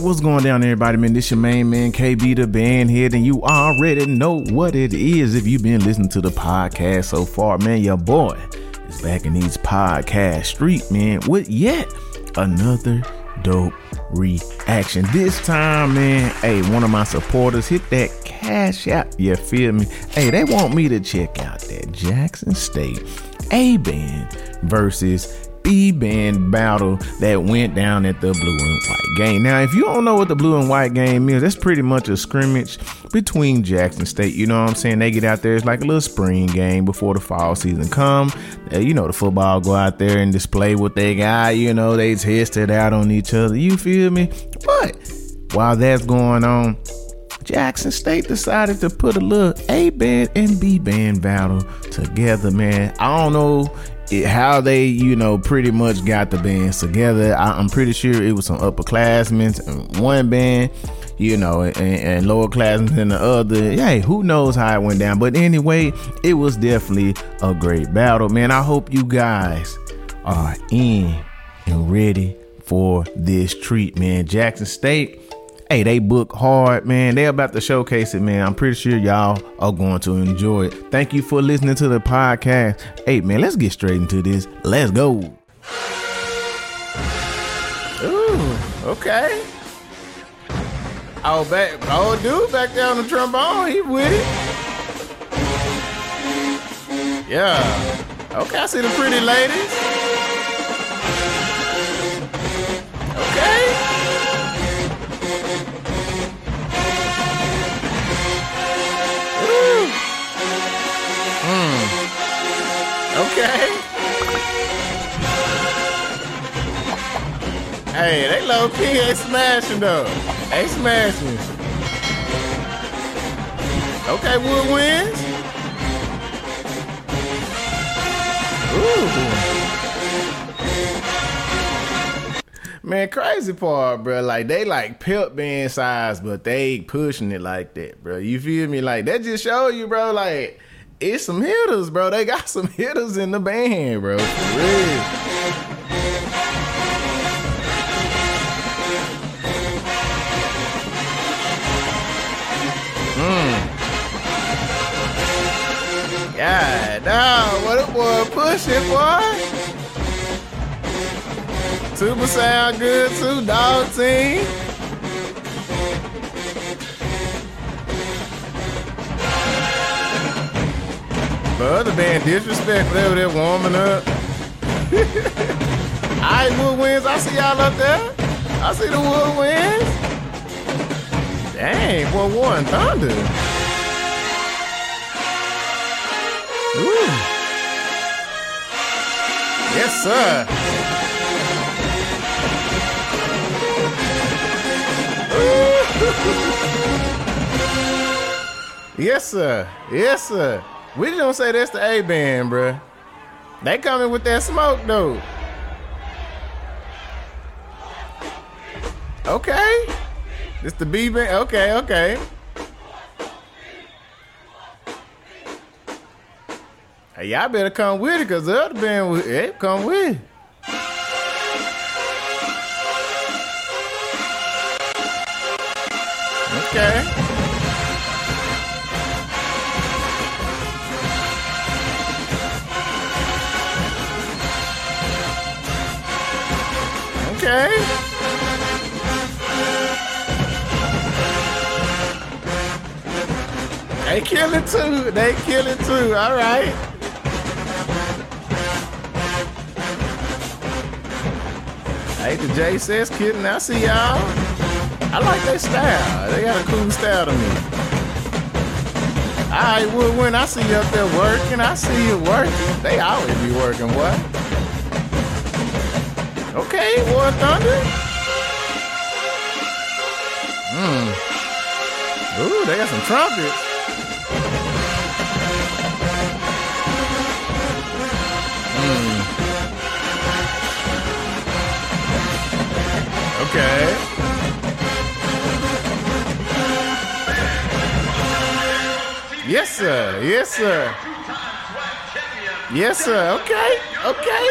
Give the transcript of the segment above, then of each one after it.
what's going down, everybody? Man, this your main man, KB the band head, and you already know what it is if you've been listening to the podcast so far. Man, your boy is back in these podcast street, man, with yet another dope reaction. This time, man, hey, one of my supporters hit that cash out. You feel me? Hey, they want me to check out that Jackson State A band versus B band battle that went down at the blue and white game. Now, if you don't know what the blue and white game is, that's pretty much a scrimmage between Jackson State. You know what I'm saying? They get out there, it's like a little spring game before the fall season come. Uh, you know, the football go out there and display what they got. You know, they test it out on each other. You feel me? But while that's going on, Jackson State decided to put a little A band and B band battle together, man. I don't know it, how they, you know, pretty much got the bands together. I, am pretty sure it was some upperclassmen in one band, you know, and, and lowerclassmen in the other. Hey, who knows how it went down? But anyway, it was definitely a great battle, man. I hope you guys are in and ready for this treat, man. Jackson State hey, they book hard, man. They about to showcase it, man. I'm pretty sure y'all are going to enjoy it. Thank you for listening to the podcast. Hey, man, let's get straight into this. Let's go. Ooh, okay. Oh, back, oh, dude, back there on the trombone, he with it. Yeah. Okay, I see the pretty ladies. Hey, they low key ain't smashing though. They smashing. Okay, Woodwinds. Ooh. Man, crazy part, bro. Like they like pimp band size, but they pushing it like that, bro. You feel me? Like that just show you, bro. Like it's some hitters, bro. They got some hitters in the band, bro. For real. God, dog, what a boy pushing, boy. Super sound good too, dog team. The other band disrespect they were there warming up. Alright, Woodwinds, I see y'all up there. I see the Woodwinds. Dang, boy, War and Thunder. Ooh. Yes, sir. yes, sir. Yes, sir. We just don't say that's the A band, bruh. They coming with that smoke though. Okay. This the B band. Okay, okay. Hey, y'all better come with it, cause the other band, hey, come with it. Okay. Okay. They kill it too. They kill it too. All right. The J-Settes kidding. I see y'all. I like their style. They got a cool style to me. All right, well, when I see you up there working, I see you working. They always be working, what? Okay, War Thunder. Hmm. Ooh, they got some trumpets. Okay. Yes, sir. Yes, sir. Yes, sir. Okay. Okay.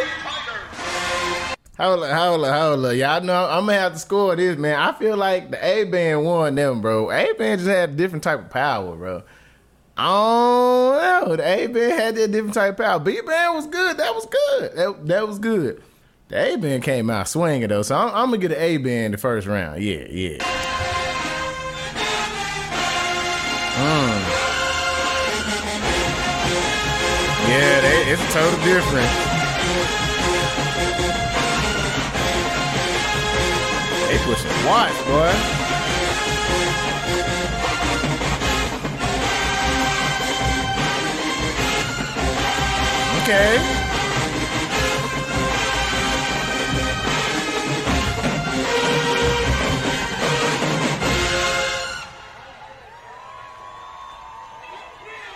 Hold up, hold up, hold up. Y'all know I'm gonna have to score this, man. I feel like the A band won them, bro. A band just had a different type of power, bro. Oh. The A band had that different type of power. B band was good. That was good. That, that was good. The A band came out swinging though, so I'm, I'm gonna get an A band the first round. Yeah, yeah. Mm. Yeah, they, it's total different. They pushing watch, boy. Okay.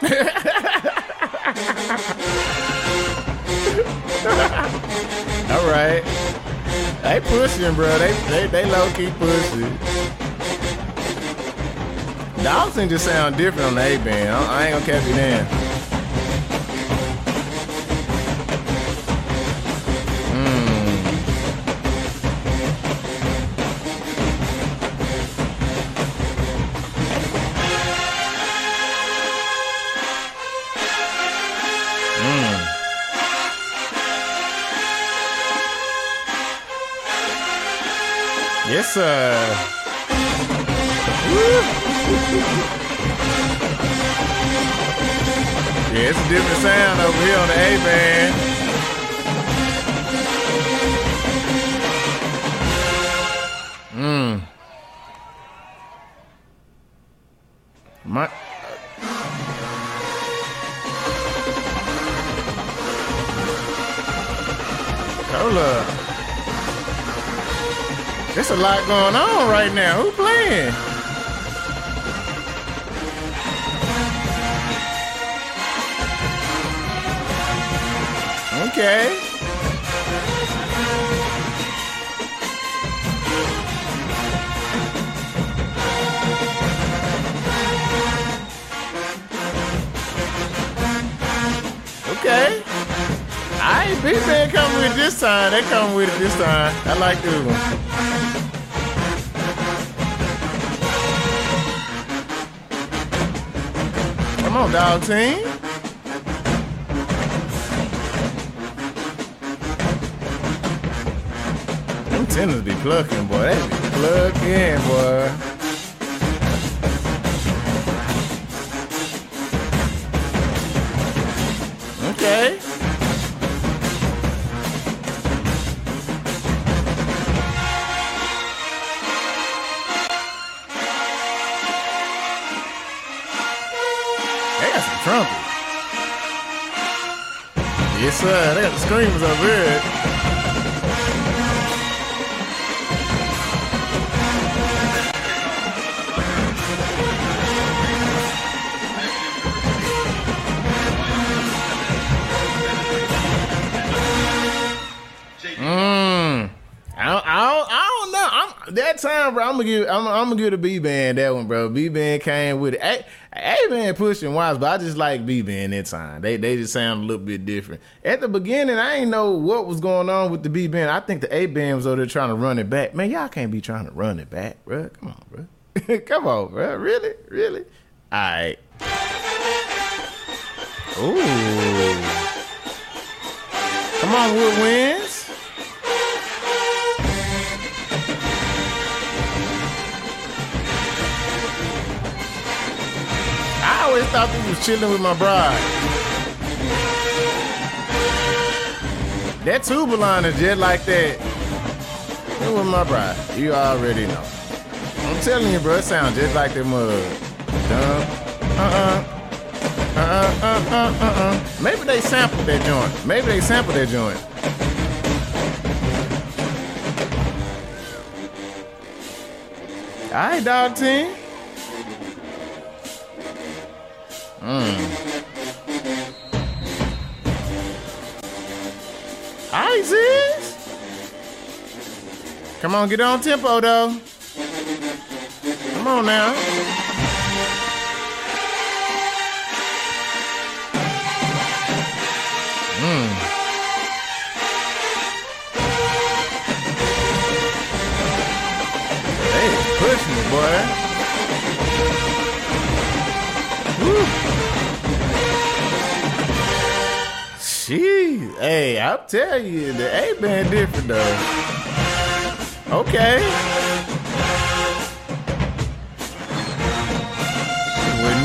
All right. They pushing, bro. They they, they low key pushing. Dawson just sound different on the A band. I, ain't gonna catch you then. Yeah, it's a different sound over here on the A There's a lot going on right now. Who playing? Okay. Okay. I ain't big man coming with this time. They come with it this time. I like this one. Come on, dog team. Them tenders be plucking, boy. They be plucking, boy. Sir. They got that time, bro. I'm gonna give. I'm, I'm gonna give the B band that one, bro. B band came with it. A man pushing wise, but I just like B band that time. They they just sound a little bit different. At the beginning, I ain't know what was going on with the B band. I think the A band was over there trying to run it back. Man, y'all can't be trying to run it back, bro. Come on, bro. Come on, bro. Really, really. All right. Ooh. Come on, Woodwind. Always thought he was chilling with my bride. That tuba line is just like that. It was my bride. You already know. I'm telling you, bro, it sounds just like that mug. Uh-uh. Uh-uh, uh-uh, uh-uh. Maybe they sampled that joint. Maybe they sampled that joint. All right, dog team. Mm. Isis! Come on, get on tempo, though. Come on now. Mm. boy. Hey, I'll tell you, the A band different though. Okay.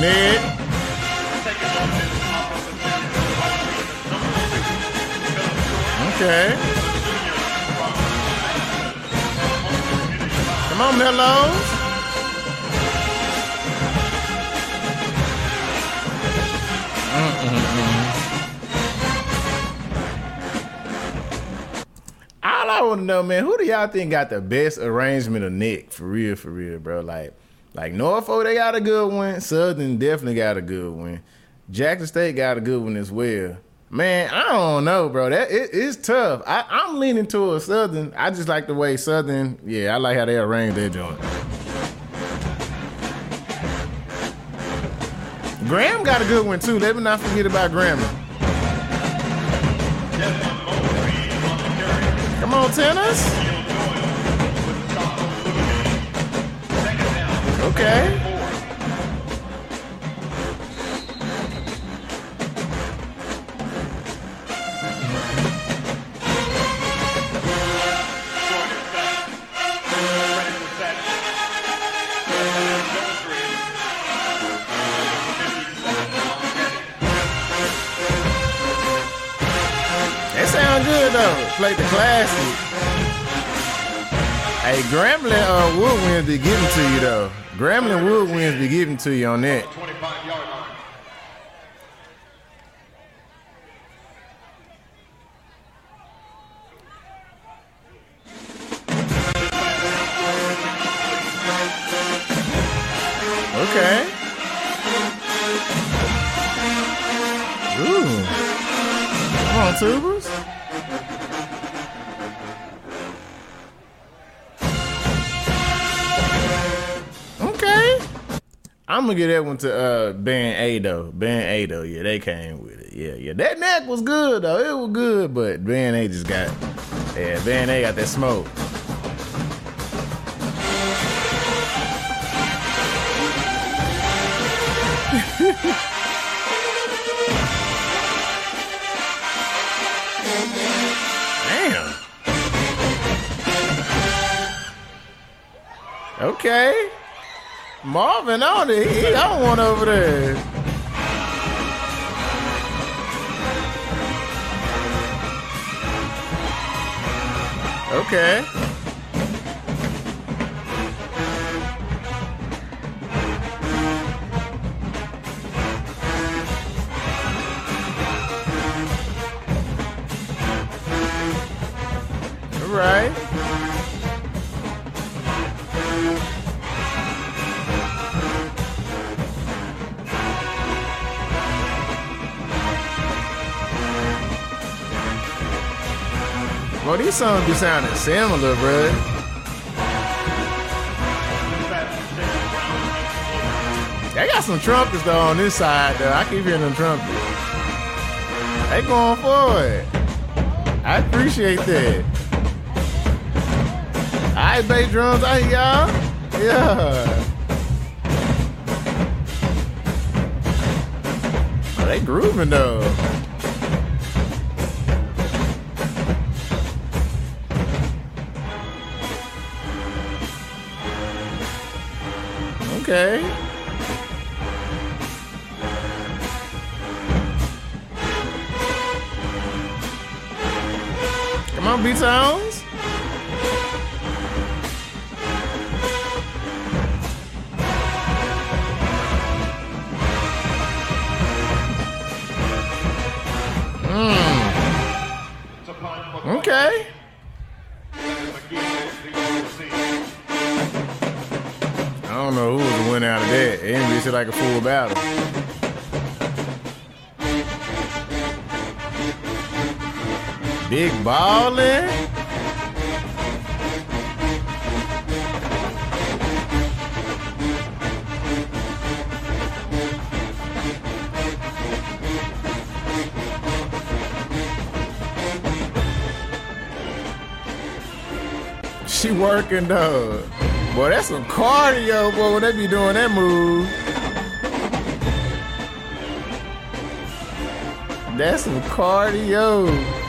Ned. Okay. Come on, Mellos. I want to know, man, who do y'all think got the best arrangement of Nick? For real, for real, bro. Like, like Norfolk, they got a good one. Southern definitely got a good one. Jackson State got a good one as well. Man, I don't know, bro. That it, it's tough. I, I'm leaning towards Southern. I just like the way Southern. Yeah, I like how they arrange their joint. Graham got a good one too. Let me not forget about Graham. Tennis. Okay. Sound good though. Play the classic. Hey, Grambling uh, Woodwinds be giving to you though. Grambling Woodwinds be giving to you on that. Gonna get that one to uh band A though. Band A though, yeah, they came with it. Yeah, yeah. That neck was good though. It was good, but band A just got yeah, band A got that smoke. Damn. Okay. Marvin on it. He got one over there. Okay. Well, these songs be sounding similar, bro. They got some trumpets though on this side though. I keep hearing them trumpets. They going for it. I appreciate that. Alright, bass drums, I y'all. Yeah. Oh, they grooving though. Like a full battle. Big ballin'. Eh? She working though. Boy, that's some cardio, boy, when they be doing that move. That's some cardio.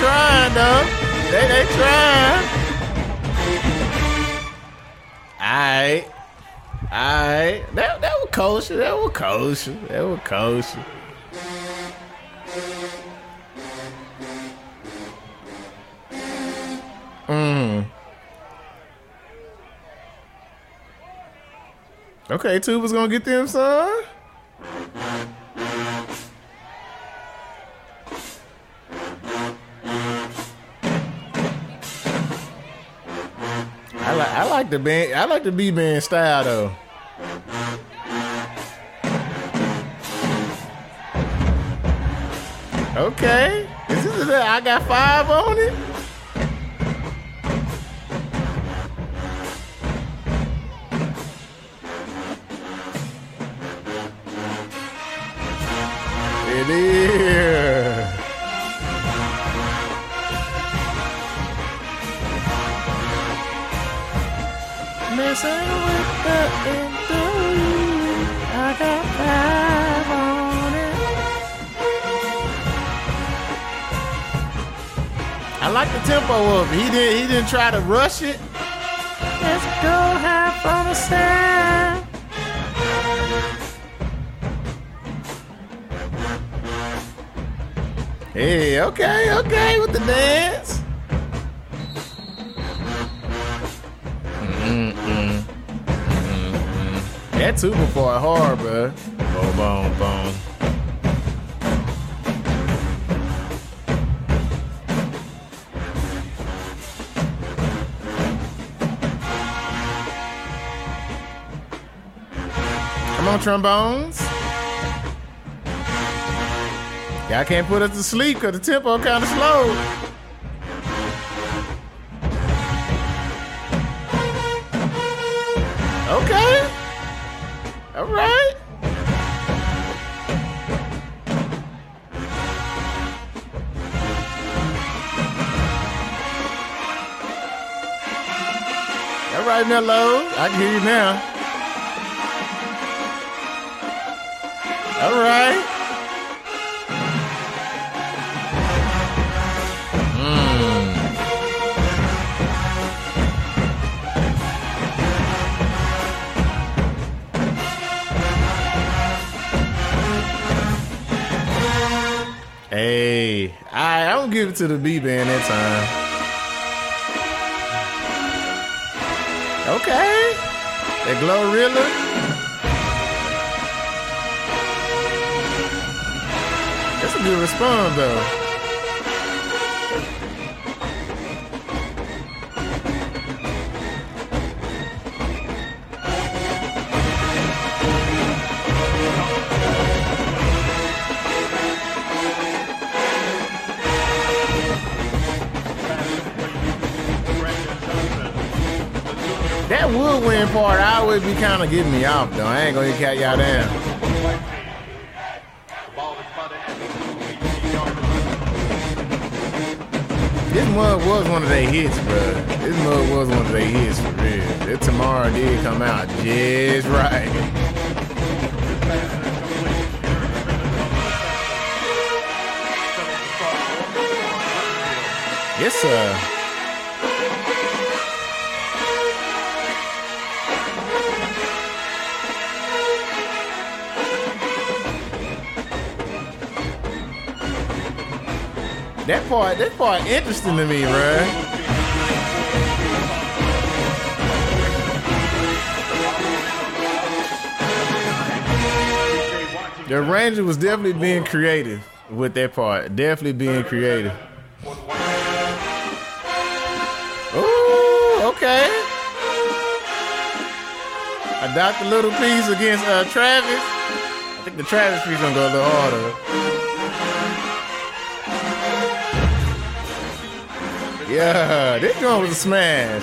Trying though. They they trying. Alright. Alright. That that was kosher. That was kosher. That was kosher. Mm. Okay, Tuba's gonna get them, son. Like I like the band I like the B band style though. Okay. Is this I got five on it? It is. With the interlude. I got five on it. I like the tempo of it. He didn't he didn't try to rush it. Let's go half on the side. Hey, okay, okay with the dance. That tuba part hard, bro. Boom, boom, boom. Come on, trombones. Y'all can't put us to sleep because the tempo kind of slow. Okay. All right. All right, Mello. I can hear you now. All right. To the B band that time. Okay, that Glorilla. That's a good response though. Woodwind part I always be kind of getting me off though. I ain't gonna cat y'all down. The ball is spotted at the 18 yard line. This mug was one of their hits, bro. This mug was one of their hits for real. That tomorrow did come out just right. Yes, sir. That part, that part interesting to me, bruh. The Ranger was definitely being creative with that part. Definitely being creative. Ooh, okay. A Dr. Little piece against uh, Travis. I think the Travis piece gonna go a little harder. Yeah, this one was a smash.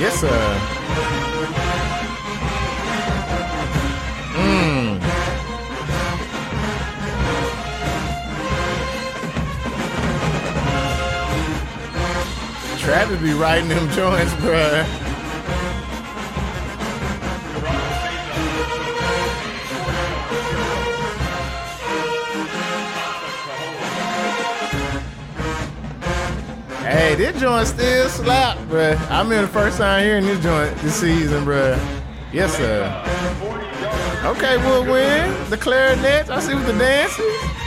Yes, sir. Travis be riding them joints, bruh. Hey, this joint still slap, bruh. I remember the first time hearing this joint this season, bruh. Yes, sir. Okay, we'll win. The clarinet. I see what the dance is.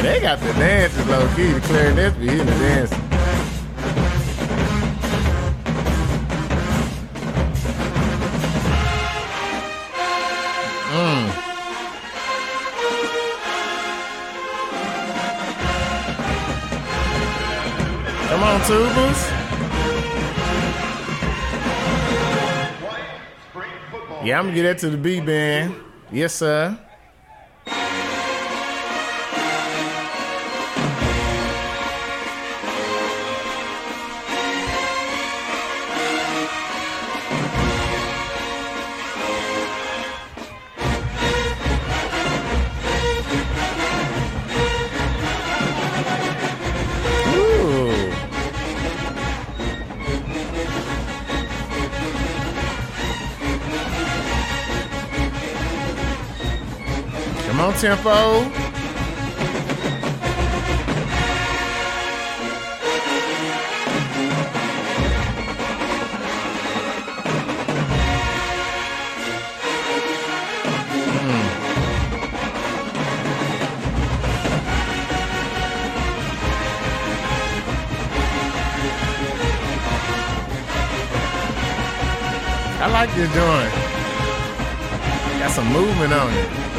Yeah, they got the dances low key. The clarinets be hitting the dance. Mm. Come on, tubers. Yeah, I'm gonna get that to the B band. Yes, sir. On, tempo. Hmm. I like this joint. Got some movement on it.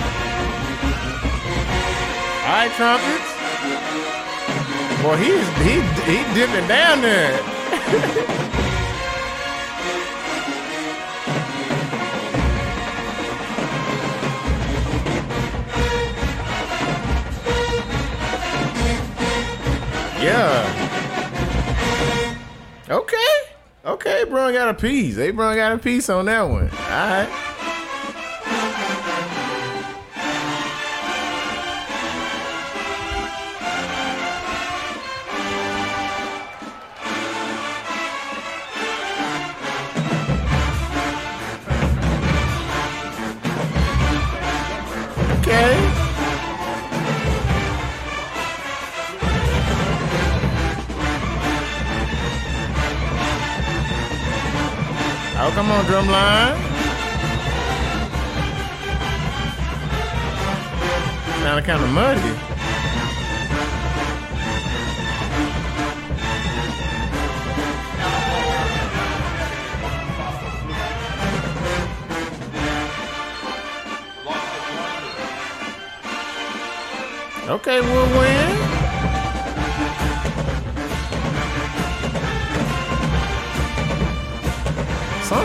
Right, trumpets. Boy, he's he he dipping down there. yeah. Okay. Okay, bro got a piece. They bro got a piece on that one. All right. On, drumline. Kind of muddy.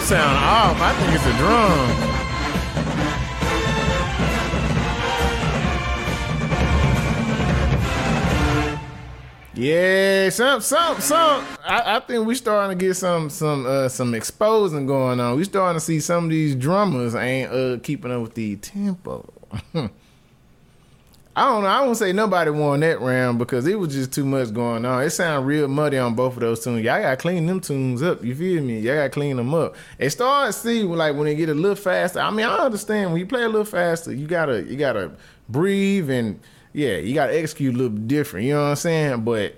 Sound off. I think it's a drum. Yeah, some, some, some. I, I think we starting to get some, some, uh, some exposing going on. We starting to see some of these drummers ain't uh keeping up with the tempo. I don't know. I won't say nobody won that round because it was just too much going on. It sounded real muddy on both of those tunes. Y'all gotta clean them tunes up. You feel me? Y'all gotta clean them up. It started to see like when they get a little faster. I mean, I understand when you play a little faster, you gotta you gotta breathe and yeah, you gotta execute a little different. You know what I'm saying? But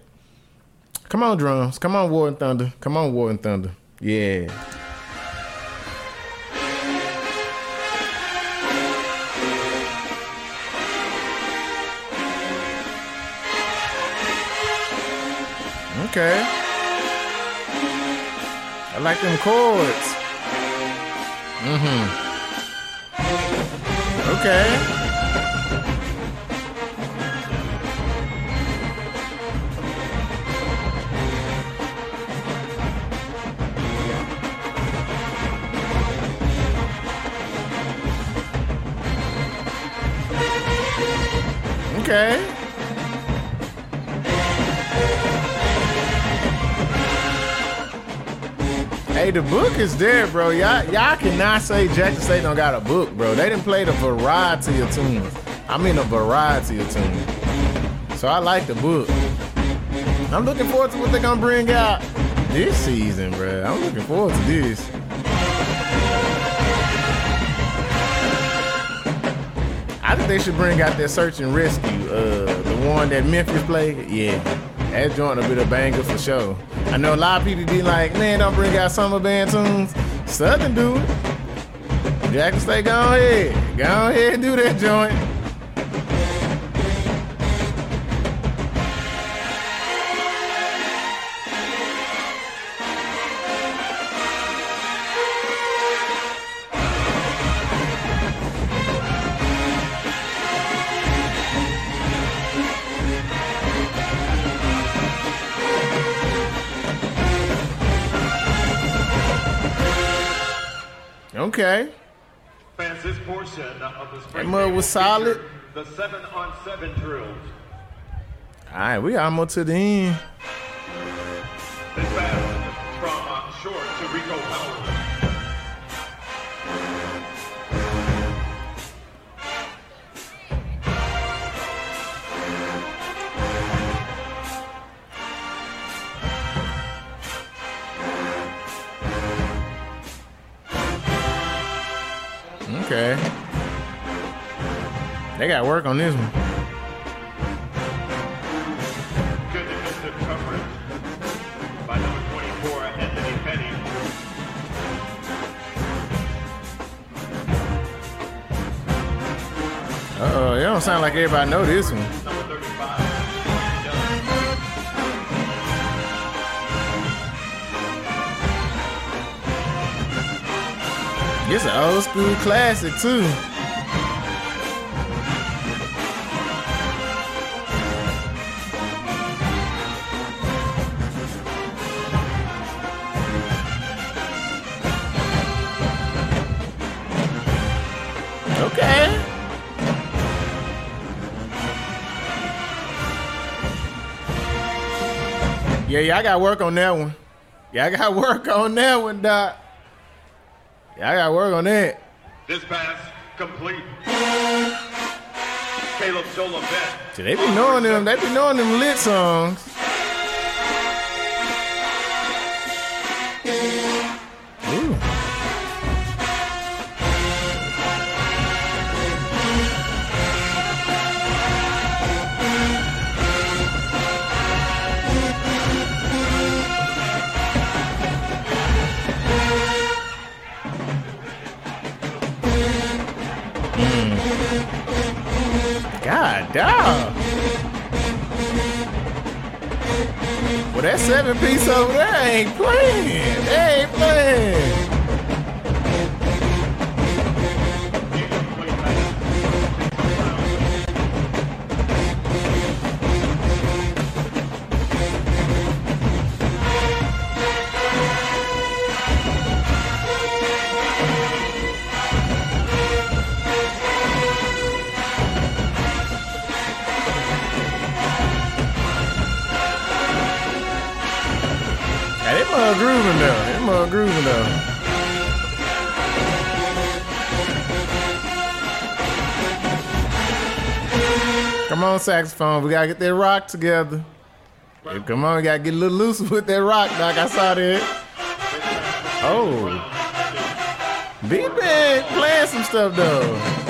come on, drums. Come on, War and Thunder. Come on, War and Thunder. Yeah. Okay. I like them chords. Mm-hmm. Okay. Okay. Hey, the book is there, bro. Y'all, y'all cannot say Jackson State don't got a book, bro. They didn't play a variety of tunes. I mean, a variety of tunes. So I like the book. I'm looking forward to what they're gonna bring out this season, bro. I'm looking forward to this. I think they should bring out their search and rescue. Uh, the one that Memphis played. Yeah, that joint a bit of banger for sure. I know a lot of people be like, man, don't bring out summer band tunes. Southern do it. Jackson State, go ahead. Go ahead and do that joint. Okay. Fans, this portion of the spring mud was solid. The seven on seven drills. All right, we almost to the end. Okay. They got work on this one. Good defensive coverage by number 24, Anthony Penny. Uh oh, it don't sound like everybody know this one. It's an old school classic too. Okay. Yeah, I got work on that one. Yeah, I got work on that one, Doc. Yeah, I got work on that. This pass complete. Caleb Jolivet. See, they be knowing them. They be knowing them lit songs. God damn. Well, that seven piece over there ain't playing. They ain't playing. Though. Grooving though. Come on, saxophone. We gotta get that rock together. Hey, come on, we gotta get a little loose with that rock, Doc. I saw that. Oh. B been playing some stuff though.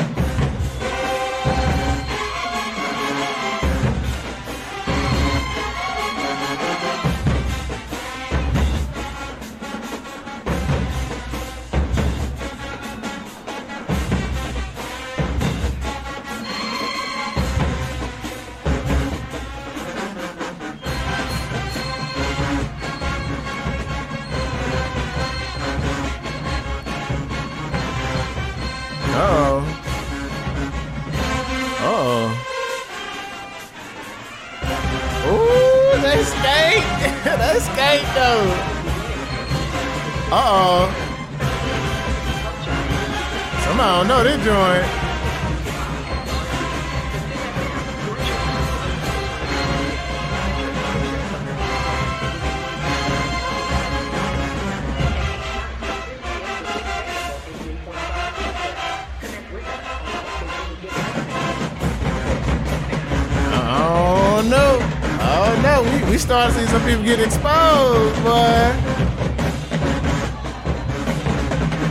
Oh no. We, we start seeing some people get exposed, boy.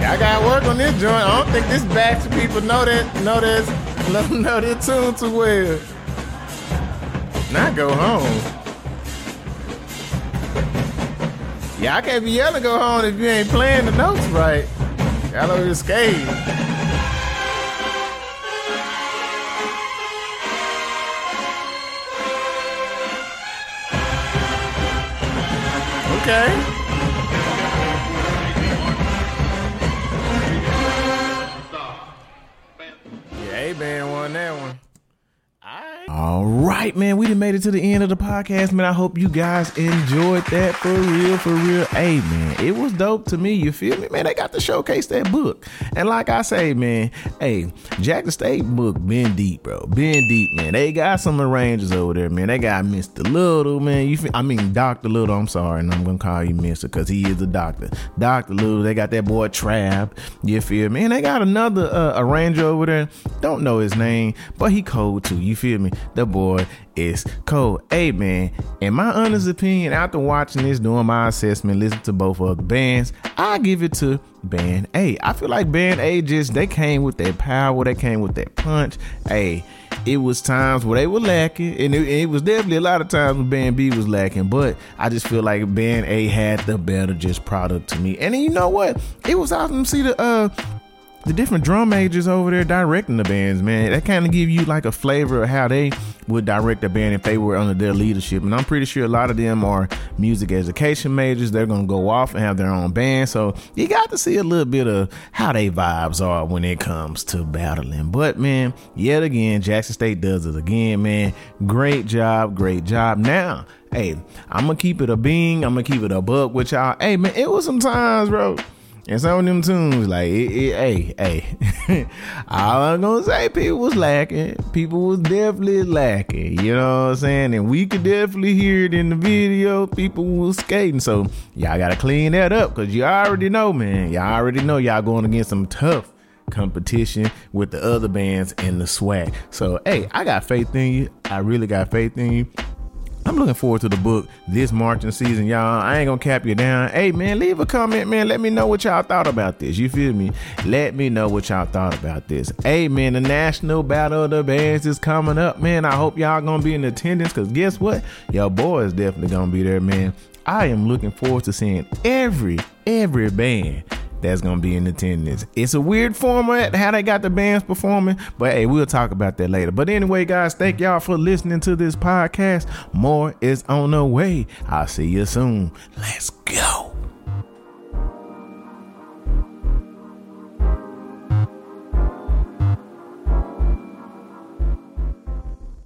I got work on this joint. I don't think this batch of people know that know this know, this tune too well. Now go home. Yeah, I can't be yelling go home if you ain't playing the notes right. Y'all over here Okay. It to the end of the podcast, man. I hope you guys enjoyed that for real, for real. Hey, man, it was dope to me. You feel me, man? They got to showcase that book, and like I say, man, hey, Jackson State book been deep, bro. Been deep, man. They got some arrangers over there, man. They got Mister Little, man. You, feel, I mean Doctor Little. I'm sorry, and I'm gonna call you Mister because he is a doctor. Doctor Little. They got that boy Trap. You feel me? And they got another uh, arranger over there. Don't know his name, but he cold too. You feel me? The boy is cold. Hey man, in my honest opinion, after watching this, doing my assessment, listening to both of the bands, I give it to Band A. I feel like Band A just they came with that power, they came with that punch. Hey, it was times where they were lacking, and it, it was definitely a lot of times when Band B was lacking. But I just feel like Band A had the better just product to me. And you know what? It was awesome to see the uh the different drum majors over there directing the bands, man. That kind of give you like a flavor of how they would direct a band if they were under their leadership. And I'm pretty sure a lot of them are music education majors. They're gonna go off and have their own band, so you got to see a little bit of how they vibes are when it comes to battling. But man, yet again, Jackson State does it again, man. Great job, great job. Now. Hey, I'm gonna keep it a being. I'm gonna keep it a buck with y'all. Hey man, it was some times, bro and some of them tunes, like, it, it, hey, hey, all I'm gonna say, people was lacking. People was definitely lacking. You know what I'm saying? And we could definitely hear it in the video. People was skating. So y'all gotta clean that up because you already know, man. Y'all already know y'all going against some tough competition with the other bands in the SWAC. So, hey, I got faith in you. I really got faith in you. I'm looking forward to the book this marching season, y'all. I ain't gonna cap you down. Hey, man, leave a comment, man. Let me know what y'all thought about this. You feel me? Let me know what y'all thought about this. Hey, man, the National Battle of the Bands is coming up, man. I hope y'all gonna be in attendance because guess what? Your boy is definitely gonna be there, man. I am looking forward to seeing every, every band that's gonna be in attendance. It's a weird format how they got the bands performing, but hey, we'll talk about that later. But anyway, guys, thank y'all for listening to this podcast. More is on the way. I'll see you soon. Let's go.